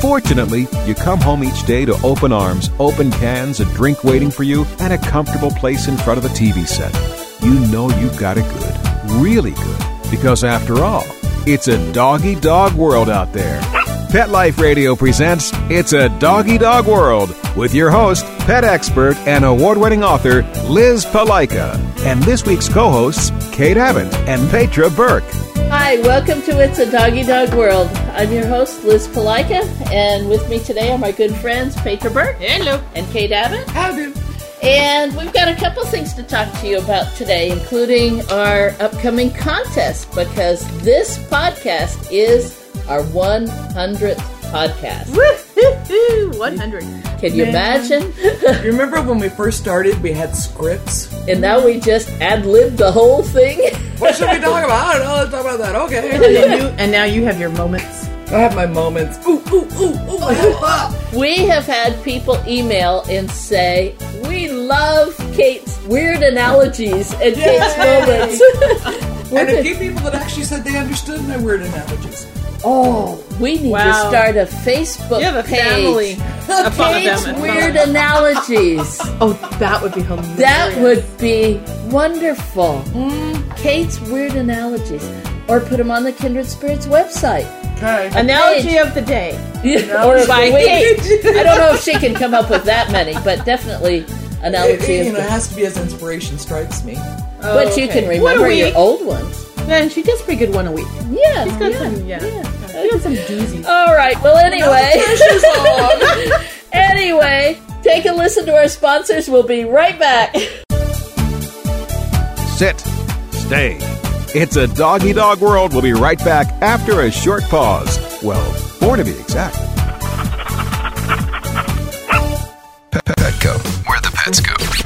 Fortunately, you come home each day to open arms, open cans, a drink waiting for you, and a comfortable place in front of a TV set. You know you've got it good, really good, because after all, it's a doggy dog world out there. Pet Life Radio presents It's a Doggy Dog World with your host, pet expert, and award winning author Liz Palika, and this week's co hosts, Kate Abbott and Petra Burke. Hi, welcome to It's a Doggy Dog World. I'm your host, Liz Palika, and with me today are my good friends, Petra Burke. Hello. And Kate Abbott. How do? And we've got a couple things to talk to you about today, including our upcoming contest, because this podcast is our 100th podcast. Woo-hoo-hoo, 100. Can you Man. imagine? You remember when we first started, we had scripts? and now we just ad libbed the whole thing. What should we talk about? I don't know. Let's talk about that. And, Okay. then you, and now you have your moments. I have my moments. Ooh, ooh, ooh, ooh. I. We have had people email and say, We love Kate's weird analogies and Kate's moments. And a few people that actually said they understood my weird analogies. Oh, we need Wow. to start a Facebook You have a page. family of fun of Kate's weird analogies. Oh, that would be hilarious. That would be wonderful. Mm. Kate's weird analogies. Or put them on the Kindred Spirits website. Okay. Analogy page. of the day. or by the week. I don't know if she can come up with that many, but definitely analogy It, of you know, it has to be as inspiration strikes me. But you oh, can remember your old ones. Man, she does pretty good one a week. Yeah. She's got yeah, some, yeah. yeah. Uh, she got some doozies. All right. Well, anyway. anyway, take a listen to our sponsors. We'll be right back. Sit, stay. It's a doggy dog world. We'll be right back after a short pause. Well, four to be exact. Petco, where the pets go.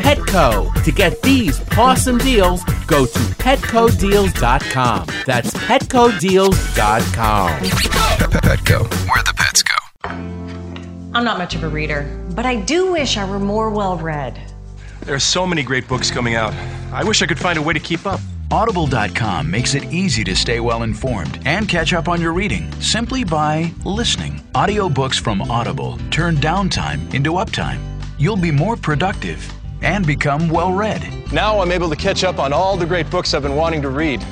Petco. To get these awesome deals, go to petcodeals.com. That's petcodeals.com. Petco, where the pets go. I'm not much of a reader, but I do wish I were more well read. There are so many great books coming out. I wish I could find a way to keep up. Audible.com makes it easy to stay well informed and catch up on your reading simply by listening. Audiobooks from Audible turn downtime into uptime. You'll be more productive and become well read. Now I'm able to catch up on all the great books I've been wanting to read.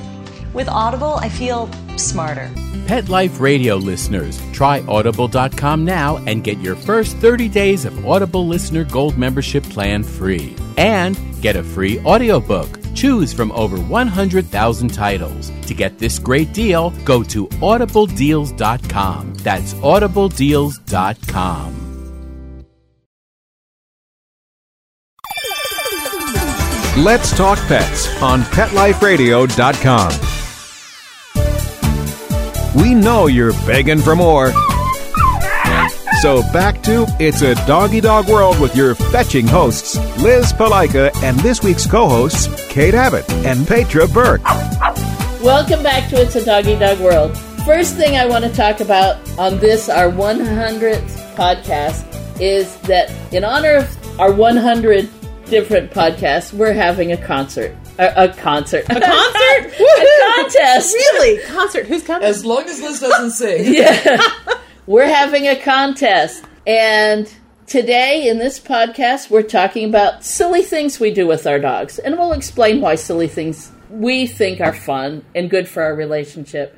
With Audible, I feel smarter. Pet Life Radio listeners, try audible.com now and get your first 30 days of Audible Listener Gold membership plan free. And get a free audiobook. Choose from over 100,000 titles. To get this great deal, go to audibledeals.com. That's audibledeals.com. Let's talk pets on PetLifeRadio.com. We know you're begging for more. So back to It's a Doggy Dog World with your fetching hosts, Liz Palika, and this week's co-hosts, Kate Abbott and Petra Burke. Welcome back to It's a Doggy Dog World. First thing I want to talk about on this, our 100th podcast, is that in honor of our 100 different podcasts, we're having a concert. A, a concert. A concert? a contest. Really? Concert? Who's coming? As long as Liz doesn't sing. Yeah. we're having a contest. And today in this podcast, we're talking about silly things we do with our dogs. And we'll explain why silly things we think are fun and good for our relationship.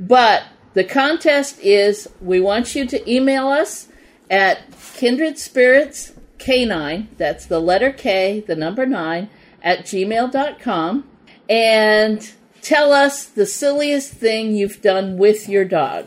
But the contest is we want you to email us at kindredspirits K9, that's the letter K, the number 9, at gmail.com. And tell us the silliest thing you've done with your dog.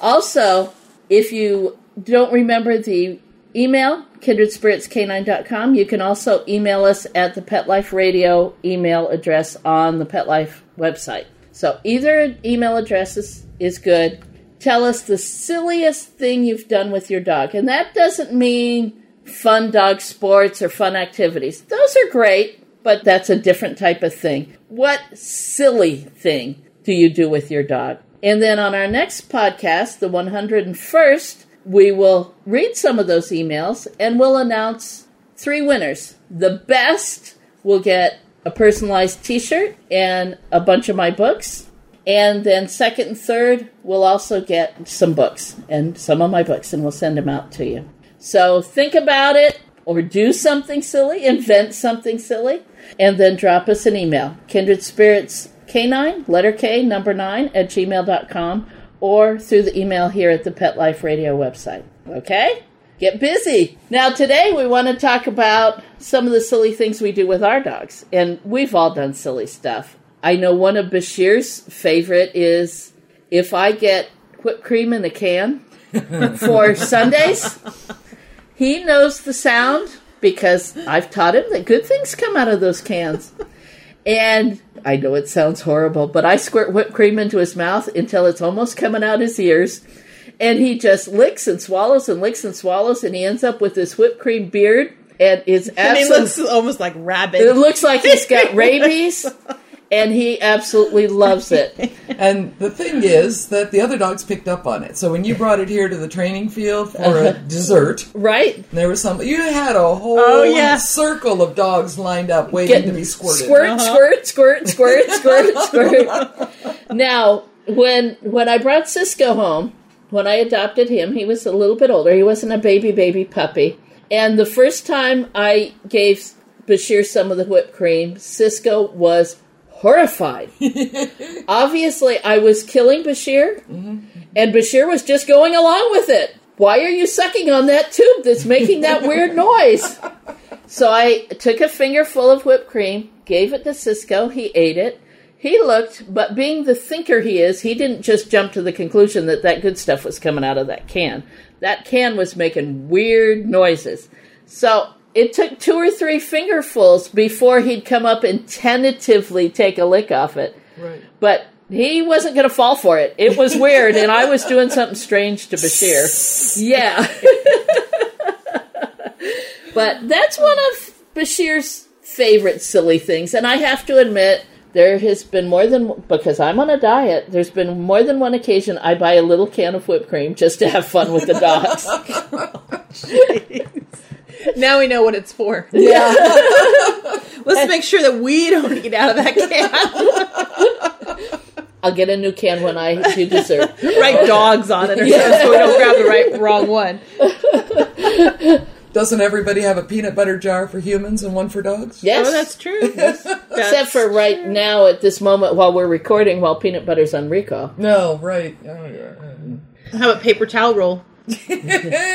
Also, if you don't remember the email, kindredspiritsk9.com, you can also email us at the Pet Life Radio email address on the Pet Life website. So either email address is, is good. Tell us the silliest thing you've done with your dog. And that doesn't mean fun dog sports or fun activities. Those are great, but that's a different type of thing. What silly thing do you do with your dog? And then on our next podcast, the 101st, we will read some of those emails and we'll announce three winners. The best will get a personalized t shirt and a bunch of my books. And then second and third will also get some books and some of my books, and we'll send them out to you. So think about it or do something silly, invent something silly, and then drop us an email. Kindred Spirits K9, letter K, number 9, at gmail.com, or through the email here at the Pet Life Radio website. Okay? Get busy. Now, today we want to talk about some of the silly things we do with our dogs. And we've all done silly stuff. I know one of Bashir's favorite is if I get whipped cream in a can for sundaes, he knows the sound because I've taught him that good things come out of those cans. And I know it sounds horrible, but I squirt whipped cream into his mouth until it's almost coming out his ears. And he just licks and swallows and licks and swallows, and he ends up with this whipped cream beard. And is And he looks almost like rabbit. It looks like he's got rabies, and he absolutely loves it. And the thing is that the other dogs picked up on it. So when you brought it here to the training field for a uh-huh. dessert, right? There was some. You had a whole Oh, yeah. circle of dogs lined up waiting to be squirted. Squirt, uh-huh. squirt, squirt, squirt, squirt, squirt. Now, when when I brought Cisco home, when I adopted him, he was a little bit older. He wasn't a baby baby puppy. And the first time I gave Bashir some of the whipped cream, Cisco was horrified. Obviously, I was killing Bashir, mm-hmm. and Bashir was just going along with it. Why are you sucking on that tube that's making that weird noise? So I took a fingerful of whipped cream, gave it to Cisco. He ate it. He looked, but being the thinker he is, he didn't just jump to the conclusion that that good stuff was coming out of that can. That can was making weird noises. So it took two or three fingerfuls before he'd come up and tentatively take a lick off it. Right. But he wasn't going to fall for it. It was weird, and I was doing something strange to Bashir. Yeah. but that's one of Bashir's favorite silly things, and I have to admit, there has been more than because I'm on a diet. There's been more than one occasion I buy a little can of whipped cream just to have fun with the dogs. Oh, now we know what it's for. Yeah. Let's make sure that we don't eat out of that can. I'll get a new can when I do dessert. Write dogs on it or something so we don't grab the right wrong one. Doesn't everybody have a peanut butter jar for humans and one for dogs? Yes. Oh, that's true. Except for right now, at this moment, while we're recording, while peanut butter's on recall. No, right. Oh, yeah. How about paper towel roll?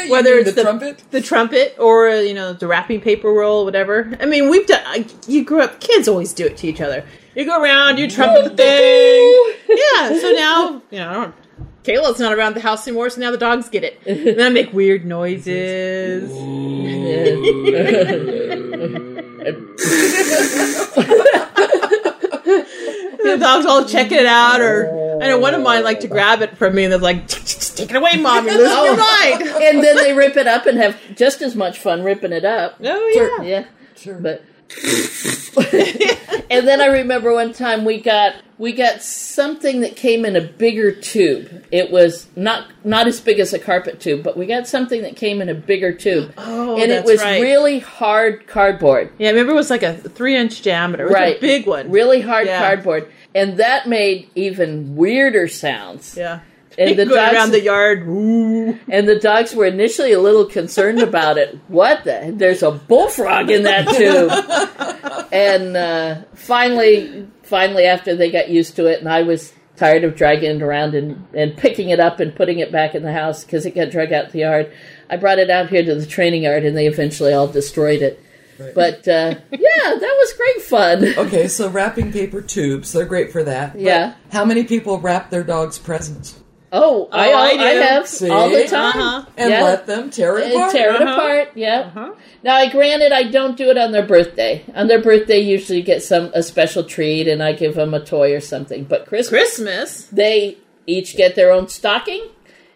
Whether it's the the trumpet? the trumpet, or you know the wrapping paper roll, whatever. I mean, we've done. I- You grew up. Kids always do it to each other. You go around, you trumpet the thing. Yeah. So now, you know, I don't. Kayla's not around the house anymore, so now the dogs get it. And then make weird noises. the dogs all checking it out, or I know one of mine like to grab it from me and they're like, "Take it away, mom! You're losing your mind." and then they rip it up and have just as much fun ripping it up. Oh yeah. Yeah. Sure. But and then I remember one time we got we got something that came in a bigger tube. It was not not as big as a carpet tube, but we got something that came in a bigger tube. Oh, and it was right. really hard cardboard. Yeah, I remember it was like a three inch diameter. It was right. a big one. Really hard Yeah. cardboard. And that made even weirder sounds. Yeah. And the dogs around the yard. And the dogs were initially a little concerned about it. What the? There's a bullfrog in that tube. and uh, finally, finally, after they got used to it, and I was tired of dragging it around and, and picking it up and putting it back in the house because it got drug out the yard. I brought it out here to the training yard and they eventually all destroyed it. But uh, yeah, that was great fun. Okay, so wrapping paper tubes, they're great for that. But Yeah. How many people wrap their dog's presents? Oh, I, Oh, I I, do. have See? all the time. Uh-huh. And Yeah. let them tear it apart. tear it Uh-huh. apart. Yeah. Now, I granted, I don't do it on their birthday. On their birthday, usually get some a special treat, and I give them a toy or something. But Christmas, Christmas. they each get their own stocking,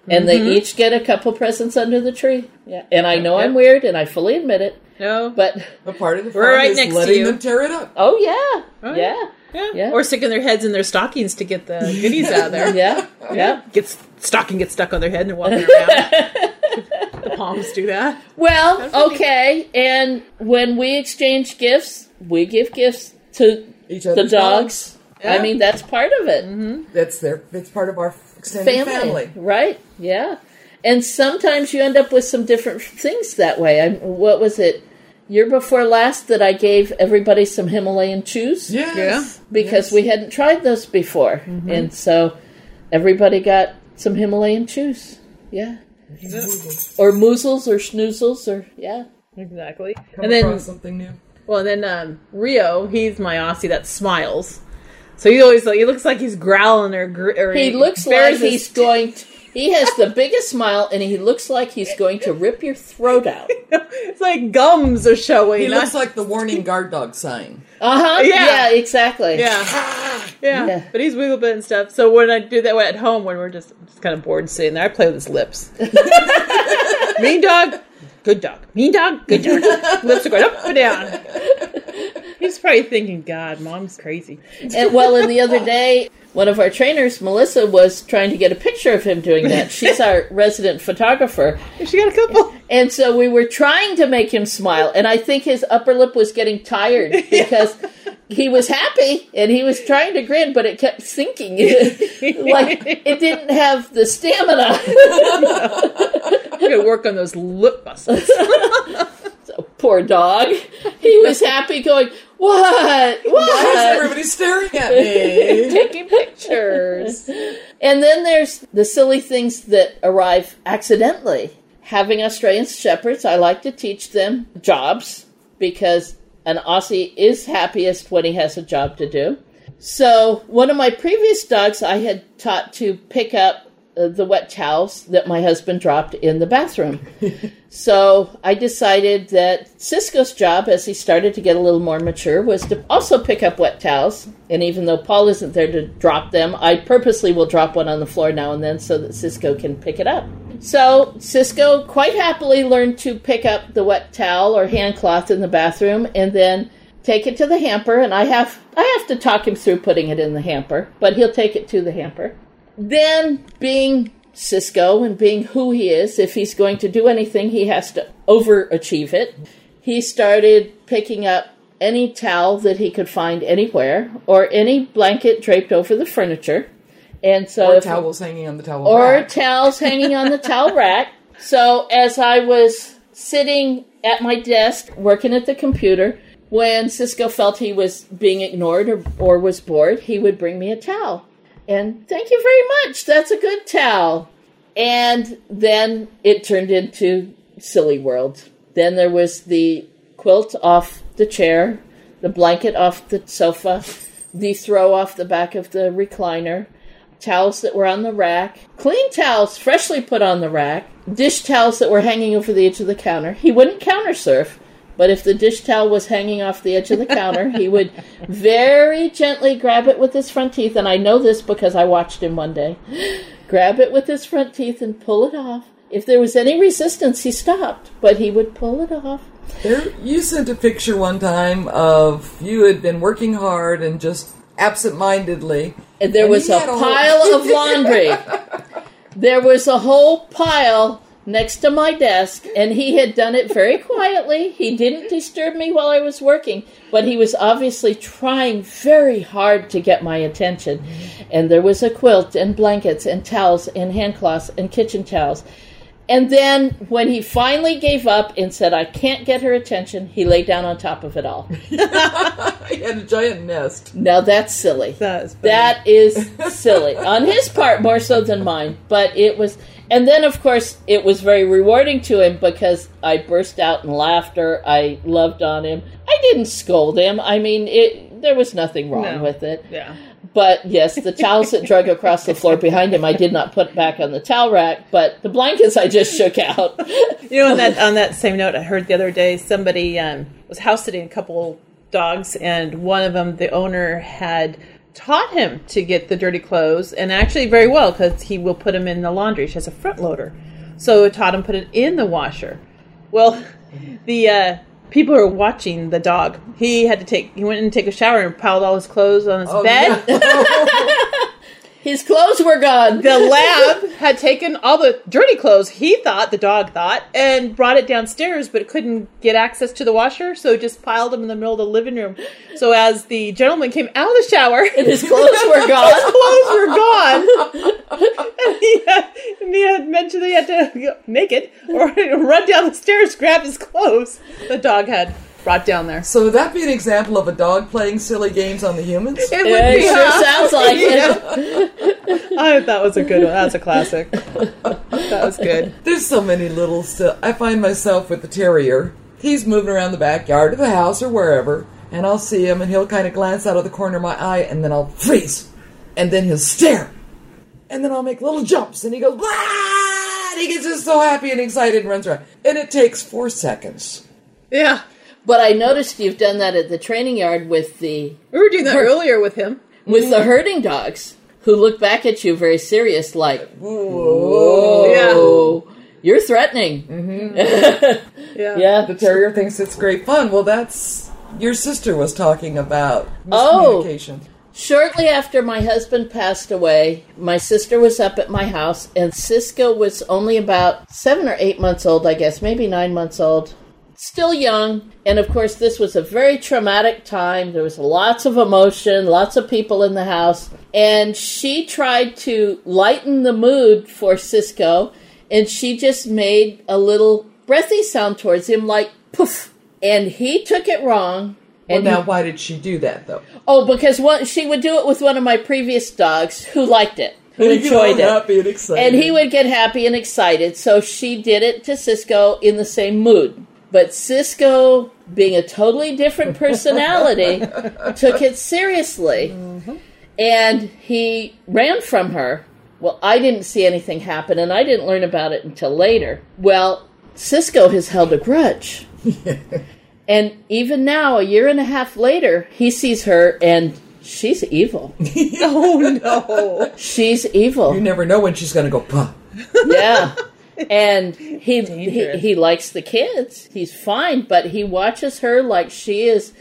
and Mm-hmm. they each get a couple presents under the tree. Yeah. And I know I'm weird, and I fully admit it. No. But A part of the fun We're right is next to letting you. them tear it up. oh yeah, Oh, yeah, yeah. yeah. Or sticking their heads in their stockings to get the goodies out of there. yeah, yeah. Gets stocking gets stuck on their head and they're walking around. the Poms do that. Well, okay. And when we exchange gifts, we give gifts to Each the other's dogs. I mean, that's part of it. Mm-hmm. That's their. That's part of our extended family, family. right? Yeah, and sometimes you end up with some different things that way. I, what was it? Year before last that I gave everybody some Himalayan chews Yes. Yeah. because we hadn't tried those before, and so everybody got some Himalayan chews. Yeah, or moozles or schnoozles or yeah. Exactly. Come and then something new. well then um, Rio, he's my Aussie that smiles. So he always like he looks like he's growling or, gr- or He looks bares like his he's going. To, he has the biggest smile, and he looks like he's going to rip your throat out. it's like gums are showing. He not- looks like the warning guard dog sign. Uh huh. Yeah. Yeah. Exactly. Yeah. yeah. Yeah. But he's wiggle bit and stuff. So when I do that at home, when we're just, just kind of bored sitting there, I play with his lips. mean dog, good dog. Mean dog, good dog. lips are going up and down. He's probably thinking, God, mom's crazy. And well, and the other day, one of our trainers, Melissa, was trying to get a picture of him doing that. She's our resident photographer. She got a couple. And so we were trying to make him smile. And I think his upper lip was getting tired because he was happy and he was trying to grin, but it kept sinking. like it didn't have the stamina. I'm going to work on those lip muscles. Poor dog. He was happy going, What? What? Why is everybody staring at me? taking pictures. and then there's the silly things that arrive accidentally. Having Australian Shepherds, I like to teach them jobs because an Aussie is happiest when he has a job to do. So, one of my previous dogs I had taught to pick up Uh, the wet towels that my husband dropped in the bathroom. so, I decided that Cisco's job, as he started to get a little more mature, was to also pick up wet towels. And even though Paul isn't there to drop them, I purposely will drop one on the floor now and then so that Cisco can pick it up. So, Cisco quite happily learned to pick up the wet towel or hand cloth in the bathroom and then take it to the hamper and I have I have to talk him through putting it in the hamper, but he'll take it to the hamper. Then being Cisco and being who he is, if he's going to do anything, he has to overachieve it. He started picking up any towel that he could find anywhere or any blanket draped over the furniture. And so or towels hanging on the towel or rack. towels hanging on the towel rack. So as I was sitting at my desk working at the computer, when Cisco felt he was being ignored or, or was bored, he would bring me a towel. And thank you very much. That's a good towel. And then it turned into silly world. Then there was the quilt off the chair, the blanket off the sofa, the throw off the back of the recliner, towels that were on the rack, clean towels freshly put on the rack, dish towels that were hanging over the edge of the counter. He wouldn't counter surf, but if the dish towel was hanging off the edge of the counter, he would very gently grab it with his front teeth, and I know this because I watched him one day. Grab it with his front teeth and pull it off. If there was any resistance, he stopped, but he would pull it off. There, you sent a picture one time of you had been working hard and just absent-mindedly. And there And was a a whole- pile of laundry. there was a whole pile next to my desk, and he had done it very quietly. He didn't disturb me while I was working, but he was obviously trying very hard to get my attention. And there was a quilt and blankets and towels and hand cloths and kitchen towels. And then when he finally gave up and said, I can't get her attention, he lay down on top of it all. he had a giant nest. Now that's silly. That is, that is silly. On his part, more so than mine. But it was. And then, of course, it was very rewarding to him because I burst out in laughter. I loved on him. I didn't scold him. I mean, it. there was nothing wrong No. with it. Yeah. But yes, the towels that drug across the floor behind him, I did not put back on the towel rack. But the blankets I just shook out. You know, on that on that same note, I heard the other day somebody um, was house sitting a couple dogs, and one of them, the owner had taught him to get the dirty clothes, and actually very well because he will put them in the laundry. She has a front loader, so it taught him put it in the washer. Well, the uh, people who were watching the dog, he had to take. He went and take a shower and piled all his clothes on his Oh, bed. His clothes were gone. the lab had taken all the dirty clothes he thought the dog thought and brought it downstairs but couldn't get access to the washer so just piled them in the middle of the living room so as the gentleman came out of the shower And his clothes were gone. his clothes were gone and he had, and he had mentioned he had to make it or run down the stairs grab his clothes the dog had brought down there So would that be an example of a dog playing silly games on the humans? it would Yeah, be it sure sounds like it. I, that was a good one that's a classic that was good There's so many little still. I find myself with the terrier. He's moving around the backyard of the house or wherever, and I'll see him, and he'll kind of glance out of the corner of my eye, and then I'll freeze, and then he'll stare, and then I'll make little jumps, and he goes, "Wah!" and he gets just so happy and excited and runs around, and it takes four seconds. yeah But I noticed you've done that at the training yard with the we were doing that earlier with him with the mm. herding dogs who look back at you very serious, like, Yeah. "Oh, you're threatening." Mm-hmm. Yeah. Yeah. The terrier thinks it's great fun. Well, that's your sister was talking about Oh. miscommunication. Shortly after my husband passed away, my sister was up at my house, and Cisco was only about seven or eight months old, I guess, maybe nine months old. Still young. And of course, this was a very traumatic time. There was lots of emotion, lots of people in the house. And she tried to lighten the mood for Cisco, and she just made a little breathy sound towards him, like poof. And he took it wrong. Well, And now he- why did she do that though? Oh, because one, she would do it with one of my previous dogs who liked it, who enjoyed it. happy and excited. And he would get happy and excited. So she did it to Cisco in the same mood. But Cisco, being a totally different personality, took it seriously. And he ran from her. Well, I didn't see anything happen, and I didn't learn about it until later. Well, Cisco has held a grudge. and even now, a year and a half later, he sees her and she's evil. Oh no! She's evil. You never know when she's going to go. Puh. yeah. And he, he he likes the kids. He's fine, but he watches her like she is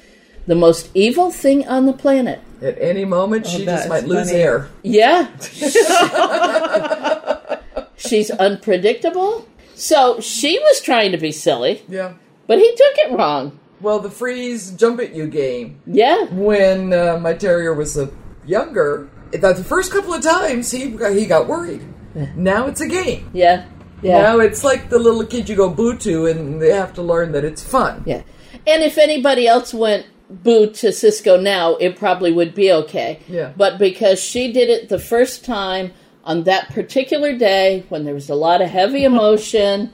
the most evil thing on the planet. At any moment, Oh, she just is might lose funny. air. Yeah. She's unpredictable. So she was trying to be silly, Yeah. but he took it wrong. Well, the freeze jump at you game Yeah. when uh, my terrier was uh, younger. That the first couple of times he got, he got worried. Now it's a game. Yeah. Yeah. Now it's like the little kid you go boo to, and they have to learn that it's fun. Yeah. And if anybody else went boo to Cisco now, it probably would be okay. Yeah. But because she did it the first time on that particular day when there was a lot of heavy emotion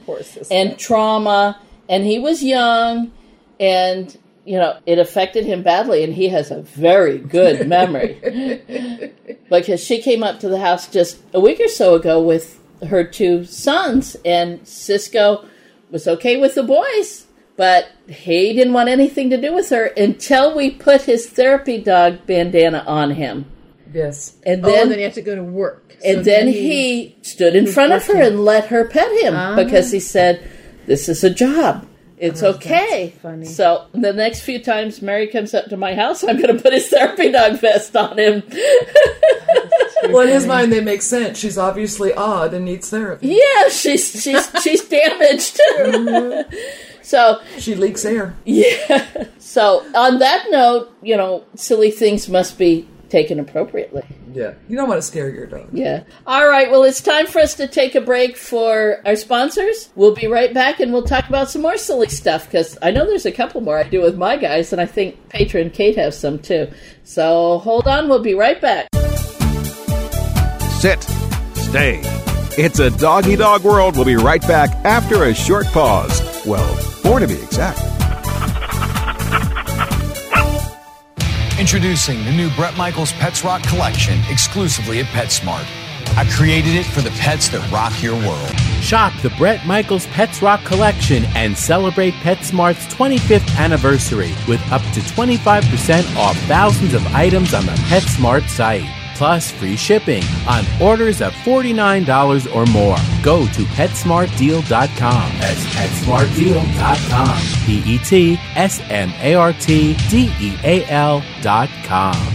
and trauma, and he was young, and you know it affected him badly, and he has a very good memory because she came up to the house just a week or so ago with her two sons, and Cisco was okay with the boys, but he didn't want anything to do with her until we put his therapy dog bandana on him. Yes. And Oh, then, and then you have to go to work. So and then he- he stood in front of her and let her pet him Ah. because he said, This is a job. It's okay. Oh, funny. So the next few times Mary comes up to my house, I'm going to put his therapy dog vest on him. Well, in his mind, they make sense. She's obviously odd and needs therapy. yeah, she's she's she's damaged. so She leaks air. Yeah. So on that note, you know, silly things must be taken appropriately. Yeah. You don't want to scare your dog. Yeah. All right. Well, it's time for us to take a break for our sponsors. We'll be right back and we'll talk about some more silly stuff because I know there's a couple more I do with my guys, and I think Petra and Kate have some too. So hold on. We'll be right back. Sit. Stay. It's a doggy dog world. We'll be right back after a short pause. Well, four to be exact. Introducing the new Bret Michaels Pets Rock collection exclusively at PetSmart. I created it for the pets that rock your world. Shop the Bret Michaels Pets Rock collection and celebrate PetSmart's 25th anniversary with up to 25% off thousands of items on the PetSmart site. Plus free shipping on orders of $49 or more. Go to PetSmartDeal.com. That's PetSmartDeal.com. P E T S M A R T D E A L.com.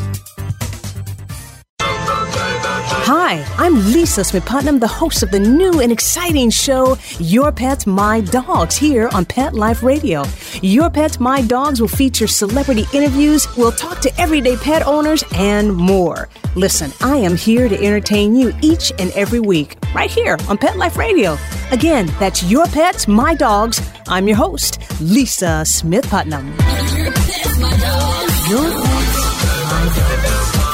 Hi, I'm Lisa Smith Putnam, the host of the new and exciting show, Your Pets, My Dogs, here on Pet Life Radio. Your Pets, My Dogs will feature celebrity interviews, we'll talk to everyday pet owners, and more. Listen, I am here to entertain you each and every week, right here on Pet Life Radio. Again, that's Your Pets, My Dogs. I'm your host, Lisa Smith Putnam. Your Pets, My Dogs. Your Pets, My Dogs.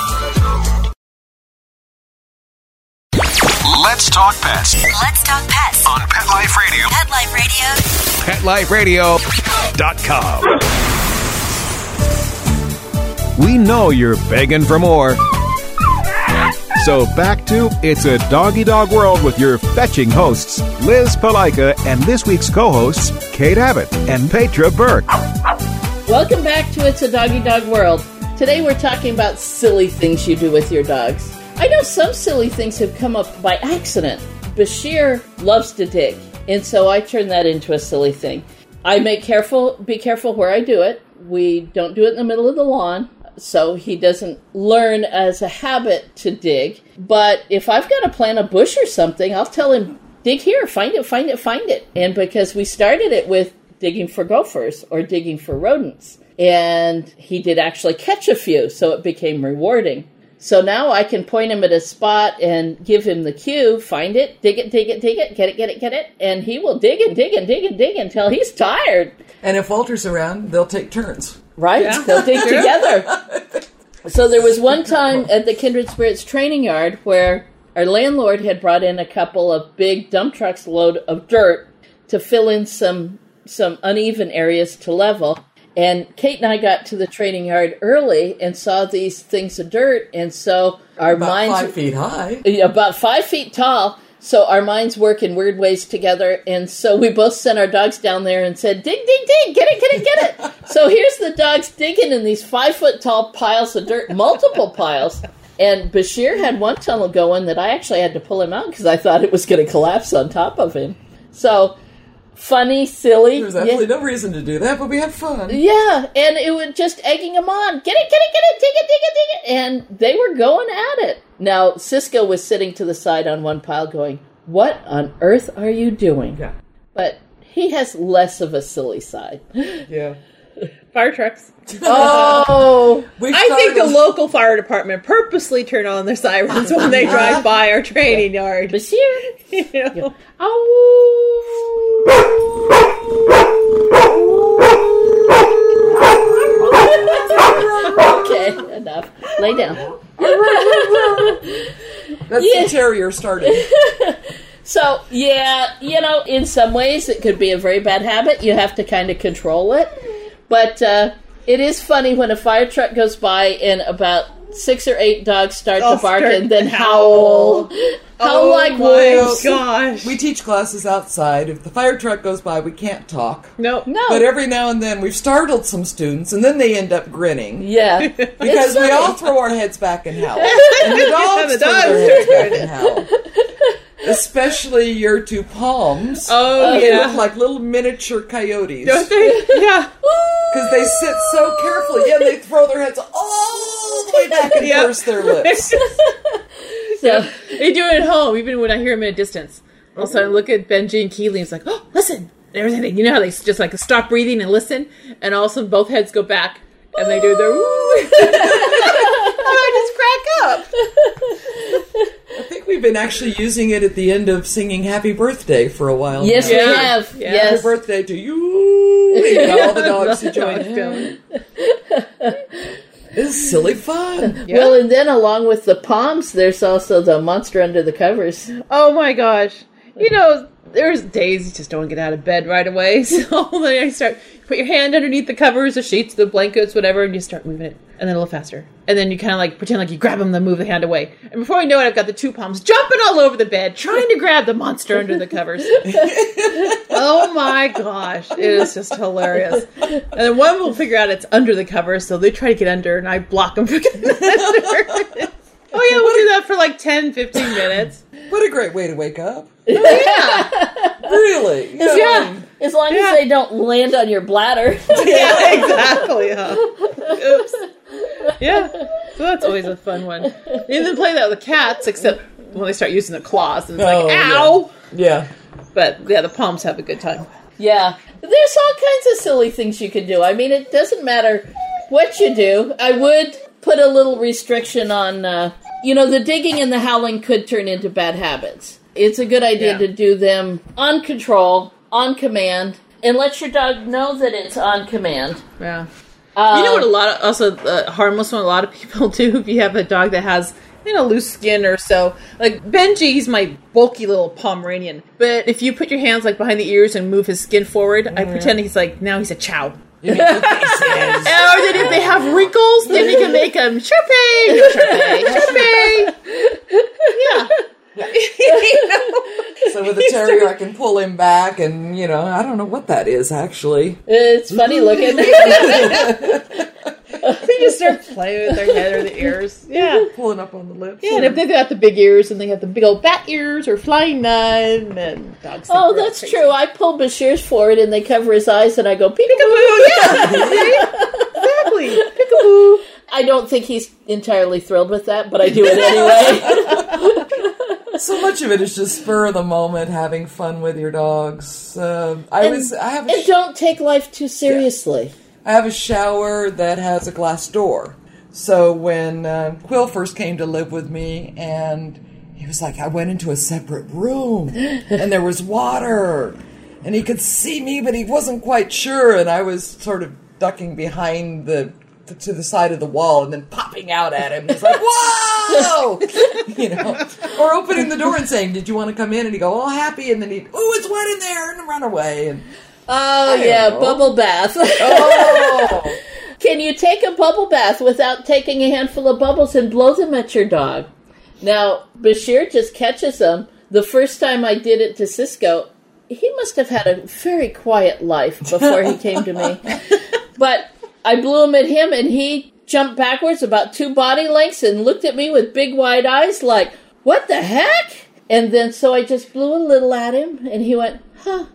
Let's talk pets Let's talk pets on Pet Life Radio. Pet Life Radio. PetLifeRadio.com. We know you're begging for more. So back to It's a Doggy Dog World with your fetching hosts, Liz Palika, and this week's co hosts, Kate Abbott and Petra Burke. Welcome back to It's a Doggy Dog World. Today we're talking about silly things you do with your dogs. I know some silly things have come up by accident. Bashir loves to dig, and so I turn that into a silly thing. I make careful be careful where I do it. We don't do it in the middle of the lawn, so he doesn't learn as a habit to dig. But if I've got to plant a bush or something, I'll tell him, dig here, find it, find it, find it. And because we started it with digging for gophers or digging for rodents. And he did actually catch a few, so it became rewarding. So now I can point him at a spot and give him the cue, find it, dig it, dig it, dig it, get it, get it, get it, and he will dig and dig and dig and dig until he's tired. And if Walter's around, they'll take turns. Right? They'll dig together. So there was one time at the Kindred Spirits training yard where our landlord had brought in a couple of big dump trucks load of dirt to fill in some some uneven areas to level. And Kate and I got to the training yard early and saw these things of dirt, and so our About minds five feet high. about five feet tall. So our minds work in weird ways together, and so we both sent our dogs down there and said, "Dig, dig, dig! Get it, get it, get it!" so here's the dogs digging in these five foot tall piles of dirt, multiple piles. And Bashir had one tunnel going that I actually had to pull him out because I thought it was going to collapse on top of him. So funny, silly. There's absolutely no reason to do that, but we had fun. Yeah, and it was just egging them on. Get it, get it, get it, dig it, dig it, dig it. And they were going at it. Now, Cisco was sitting to the side on one pile going, What on earth are you doing? Yeah. But he has less of a silly side. Yeah. Fire trucks. Oh, We I think the local fire department purposely turn on their sirens when they drive by our training yard. Bashir. You know? Okay, enough. Lay down. That's Yeah. the terrier starting. So, yeah, you know, in some ways it could be a very bad habit. You have to kind of control it. But uh, it is funny when a fire truck goes by and about six or eight dogs start Oh, to bark start and then howl. howl. Howl Oh like my wolves. gosh. We teach classes outside. If the fire truck goes by, we can't talk. Nope. No. But every now and then we've startled some students, and then they end up grinning. Yeah. Because we all throw our heads back and howl. And the dogs the throw dogs their heads back and howl. Especially your two Poms. Oh, they yeah. look like little miniature coyotes. Don't they? Yeah. Because they sit so carefully. Yeah, they throw their heads all the way back and Yep. purse their lips. So, They do it at home, even when I hear them at a distance. All of a sudden, I look at Benji and Keeley. and it's like, oh, listen. And everything. You know how they just like stop breathing and listen? And all of a sudden, both heads go back, and they do their woo. Oh, I just crack up. I think we've been actually using it at the end of singing Happy Birthday for a while. yes, now. we Yeah. have. Yeah. Happy Yes. birthday to you! And all the dogs to join Dogs in. going. It's silly fun. Well, and then along with the Poms, there's also the monster under the covers. Oh my gosh. You know, there's days you just don't get out of bed right away. So then I start put your hand underneath the covers, the sheets, the blankets, whatever, and you start moving it, and then a little faster. And then you kind of like pretend like you grab them, then move the hand away. And before I know it, I've got the two Poms jumping all over the bed, trying to grab the monster under the covers. oh my gosh, it is just hilarious. And then one will figure out it's under the covers, so they try to get under, and I block them from getting under. Oh yeah, we'll do that for like 10, 15 minutes. What a great way to wake up. Yeah. Really? You know, I Yeah, mean, as long Yeah. as they don't land on your bladder. yeah, exactly. Huh? Oops. Yeah. So that's always a fun one. You even play that with the cats, except when they start using the claws, and it's Oh, like, yeah. ow! Yeah. But yeah, the Poms have a good time. Yeah, there's all kinds of silly things you can do. I mean, it doesn't matter what you do. I would put a little restriction on, uh, you know, the digging and the howling could turn into bad habits. It's a good idea Yeah. to do them on control, on command, and let your dog know that it's on command. Yeah. Uh, you know what? A lot of also uh, harmless one. A lot of people do. If you have a dog that has you know loose skin or so, like Benji, he's my bulky little Pomeranian. But if you put your hands like behind the ears and move his skin forward, I pretend he's like now he's a chow. You mean two faces. Or then if they have wrinkles, then you can make them chirpy, chirpy, chirpy. Yeah. You know? So with a terrier, I can pull him back, and you know, I don't know what that is actually. It's funny looking. They just start playing with their head or the ears. Yeah. Pulling up on the lips. Yeah, and if they've got the big ears and they have the big old bat ears or flying nun, then dogs. oh, that's crazy. true. I pull Bashir's forward and they cover his eyes, and I go peekaboo. Peekaboo, yeah, exactly. Peekaboo. I don't think he's entirely thrilled with that, but I do it anyway. so much of it is just spur of the moment, having fun with your dogs. Uh, I And- was, I have, a and sh- don't take life too seriously. I have a shower that has a glass door. So when uh, Quill first came to live with me, and he was like, I went into a separate room, and there was water, and he could see me, but he wasn't quite sure, and I was sort of ducking behind the to the side of the wall and then popping out at him. He's like, "Whoa!" you know, or opening the door and saying, "Did you want to come in?" And he'd go, "All happy," and then he'd, "Oh, it's wet in there," and run away. And Oh yeah, know. bubble bath. oh, Can you take a bubble bath without taking a handful of bubbles and blow them at your dog? Now, Bashir just catches them. The first time I did it to Cisco, he must have had a very quiet life before he came to me. But I blew him at him and he jumped backwards about two body lengths and looked at me with big wide eyes like, What the heck? And then so I just blew a little at him and he went, Huh.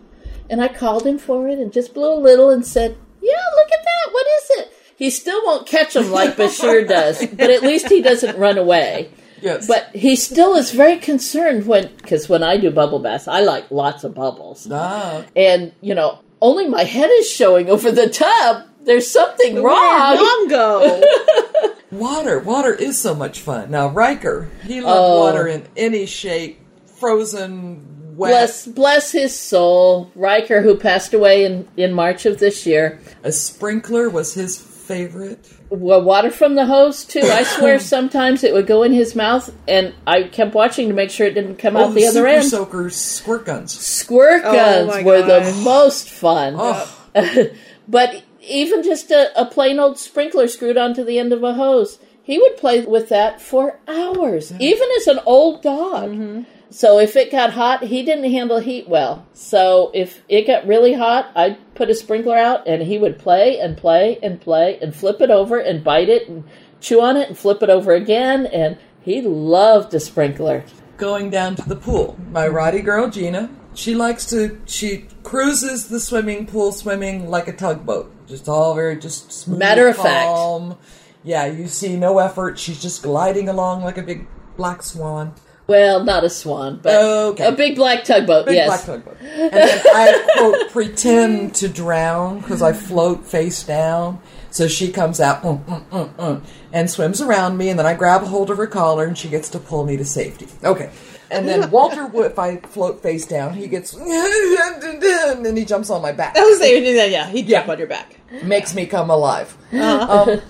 And I called him for it and just blew a little and said, Yeah, look at that. What is it? He still won't catch him like Bashir does, but at least he doesn't run away. yes, But he still is very concerned when, because when I do bubble baths, I like lots of bubbles. ah, And, you know, only my head is showing over the tub. There's something Where'd wrong. Mom go? Water, water is so much fun. Now Riker, he loved Oh. water in any shape, frozen, wet. Bless, bless his soul. Riker, who passed away in, in March of this year. A sprinkler was his favorite. Well, water from the hose, too. I swear sometimes it would go in his mouth, and I kept watching to make sure it didn't come Oh, out the other super end. soakers, squirt guns. Squirt Oh, guns my were the most fun. Oh, but even just a, a plain old sprinkler screwed onto the end of a hose, he would play with that for hours, even as an old dog. Mm-hmm. So if it got hot, he didn't handle heat well. So if it got really hot, I'd put a sprinkler out and he would play and play and play and flip it over and bite it and chew on it and flip it over again. And he loved a sprinkler. Going down to the pool. My Rottie girl, Gina, she likes to, she cruises the swimming pool swimming like a tugboat. Just all very, just smooth. Matter of fact. Yeah, you see no effort. She's just gliding along like a big black swan. Well, not a swan, but Okay. a big black tugboat. Big yes. black tugboat. And then I quote pretend to drown because I float face down. So she comes out mm, mm, mm, mm, and swims around me, and then I grab a hold of her collar, and she gets to pull me to safety. Okay. And then Walter, if I float face down, he gets and then he jumps on my back. I was saying. Yeah, he'd jump on your back. Makes me come alive. Uh-huh. Um,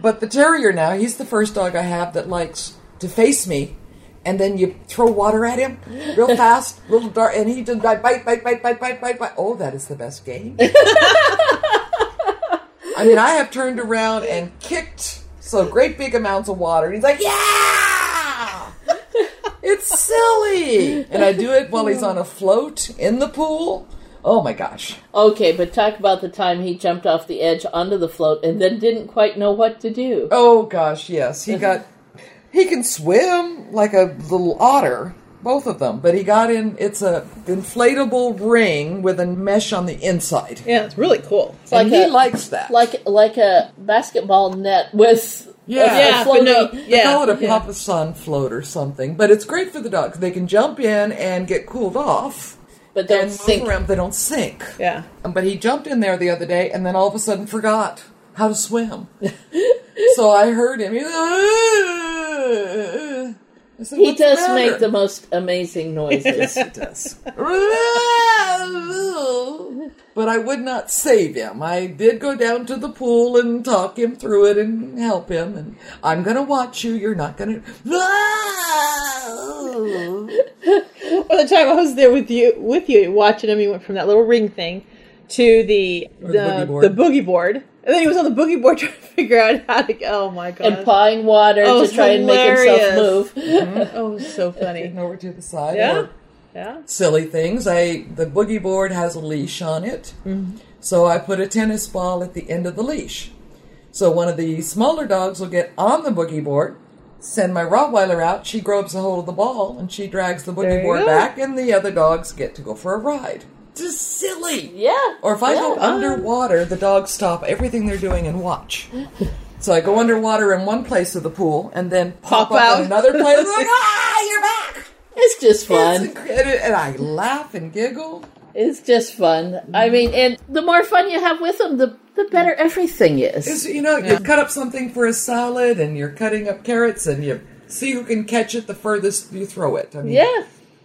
but the terrier now, he's the first dog I have that likes to face me, and then you throw water at him real fast, little dart, and he just bite, bite, bite, bite, bite, bite, bite, bite. Oh, that is the best game. I mean, I have turned around and kicked so great big amounts of water, and he's like, "Yeah, it's silly," and I do it while he's on a float in the pool. Oh my gosh. Okay, but talk about the time he jumped off the edge onto the float and then didn't quite know what to do. Oh gosh, yes. He got he can swim like a little otter, both of them, but he got in it's a inflatable ring with a mesh on the inside. Yeah, it's really cool. It's and like he a- likes that. Like like a basketball net with Yeah, a- a Yeah, but no- floating- They call it a yeah. Papa Sun float or something, but it's great for the dogs. They can jump in and get cooled off, but don't and sink. around. They don't sink. Yeah. Um, But he jumped in there the other day, and then all of a sudden forgot how to swim. so I heard him. He, was, "Ah." I said, He "What's the does matter?" make the most amazing noises. Yes, he does. but I would not save him. I did go down to the pool and talk him through it and help him. And I'm going to watch you. You're not going to. By the time I was there with you, with you watching him, he went from that little ring thing to the the, the boogie the, board. boogie board, and then he was on the boogie board trying to figure out how to. Oh my god! and pawing water Oh, to try and make himself hilarious. move. Mm-hmm. oh, so funny. Getting over to the side. Yeah. Yeah. silly things. I the boogie board has a leash on it, mm-hmm. so I put a tennis ball at the end of the leash. So one of the smaller dogs will get on the boogie board, send my Rottweiler out. She grabs a hold of the ball and she drags the boogie you board go. back, and the other dogs get to go for a ride. Just silly. Yeah. Or if I go underwater, the dogs stop everything they're doing and watch. So I go underwater in one place of the pool and then pop, Pop out. in another place. like, ah, you're back. It's just It's fun. incredible. And I laugh and giggle. It's just fun. I mean, and the more fun you have with them, the the better everything is. It's, you know, you cut up something for a salad and you're cutting up carrots and you see who can catch it the furthest you throw it. I mean,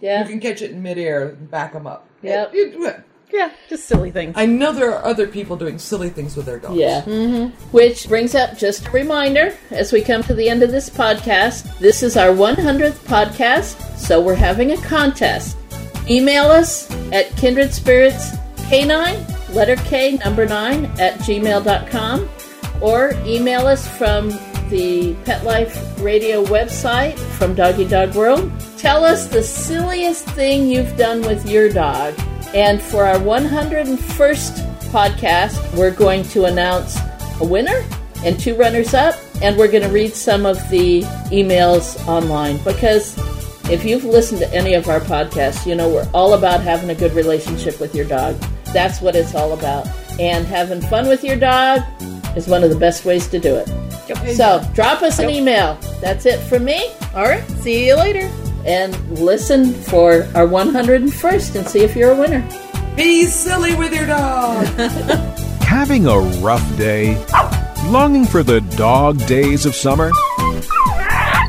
yeah. You can catch it in midair and back them up. Yep. It- it- Yeah, just silly things. I know there are other people doing silly things with their dogs. Yeah. Mm-hmm. Which brings up just a reminder as we come to the end of this podcast. This is our 100th podcast, so we're having a contest. Email us at kindred spirits k9, letter K, number 9, at gmail.com, or email us from the Pet Life Radio website from Doggy Dog World. Tell us the silliest thing you've done with your dog. And for our 101st podcast, we're going to announce a winner and two runners up, and we're going to read some of the emails online because if you've listened to any of our podcasts, you know we're all about having a good relationship with your dog. That's what it's all about. And having fun with your dog is one of the best ways to do it. So drop us an email. That's it from me. All right, see you later. And listen for our 101st and see if you're a winner. Be silly with your dog. Having a rough day? Longing for the dog days of summer?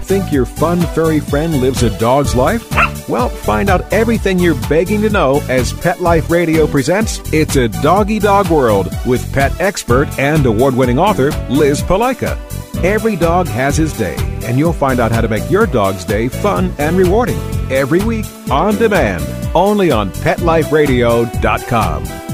Think your fun furry friend lives a dog's life? Well, find out everything you're begging to know as Pet Life Radio presents It's a Doggy Dog World with pet expert and award winning author Liz Palika. Every dog has his day, and you'll find out how to make your dog's day fun and rewarding every week on demand, only on PetLifeRadio.com.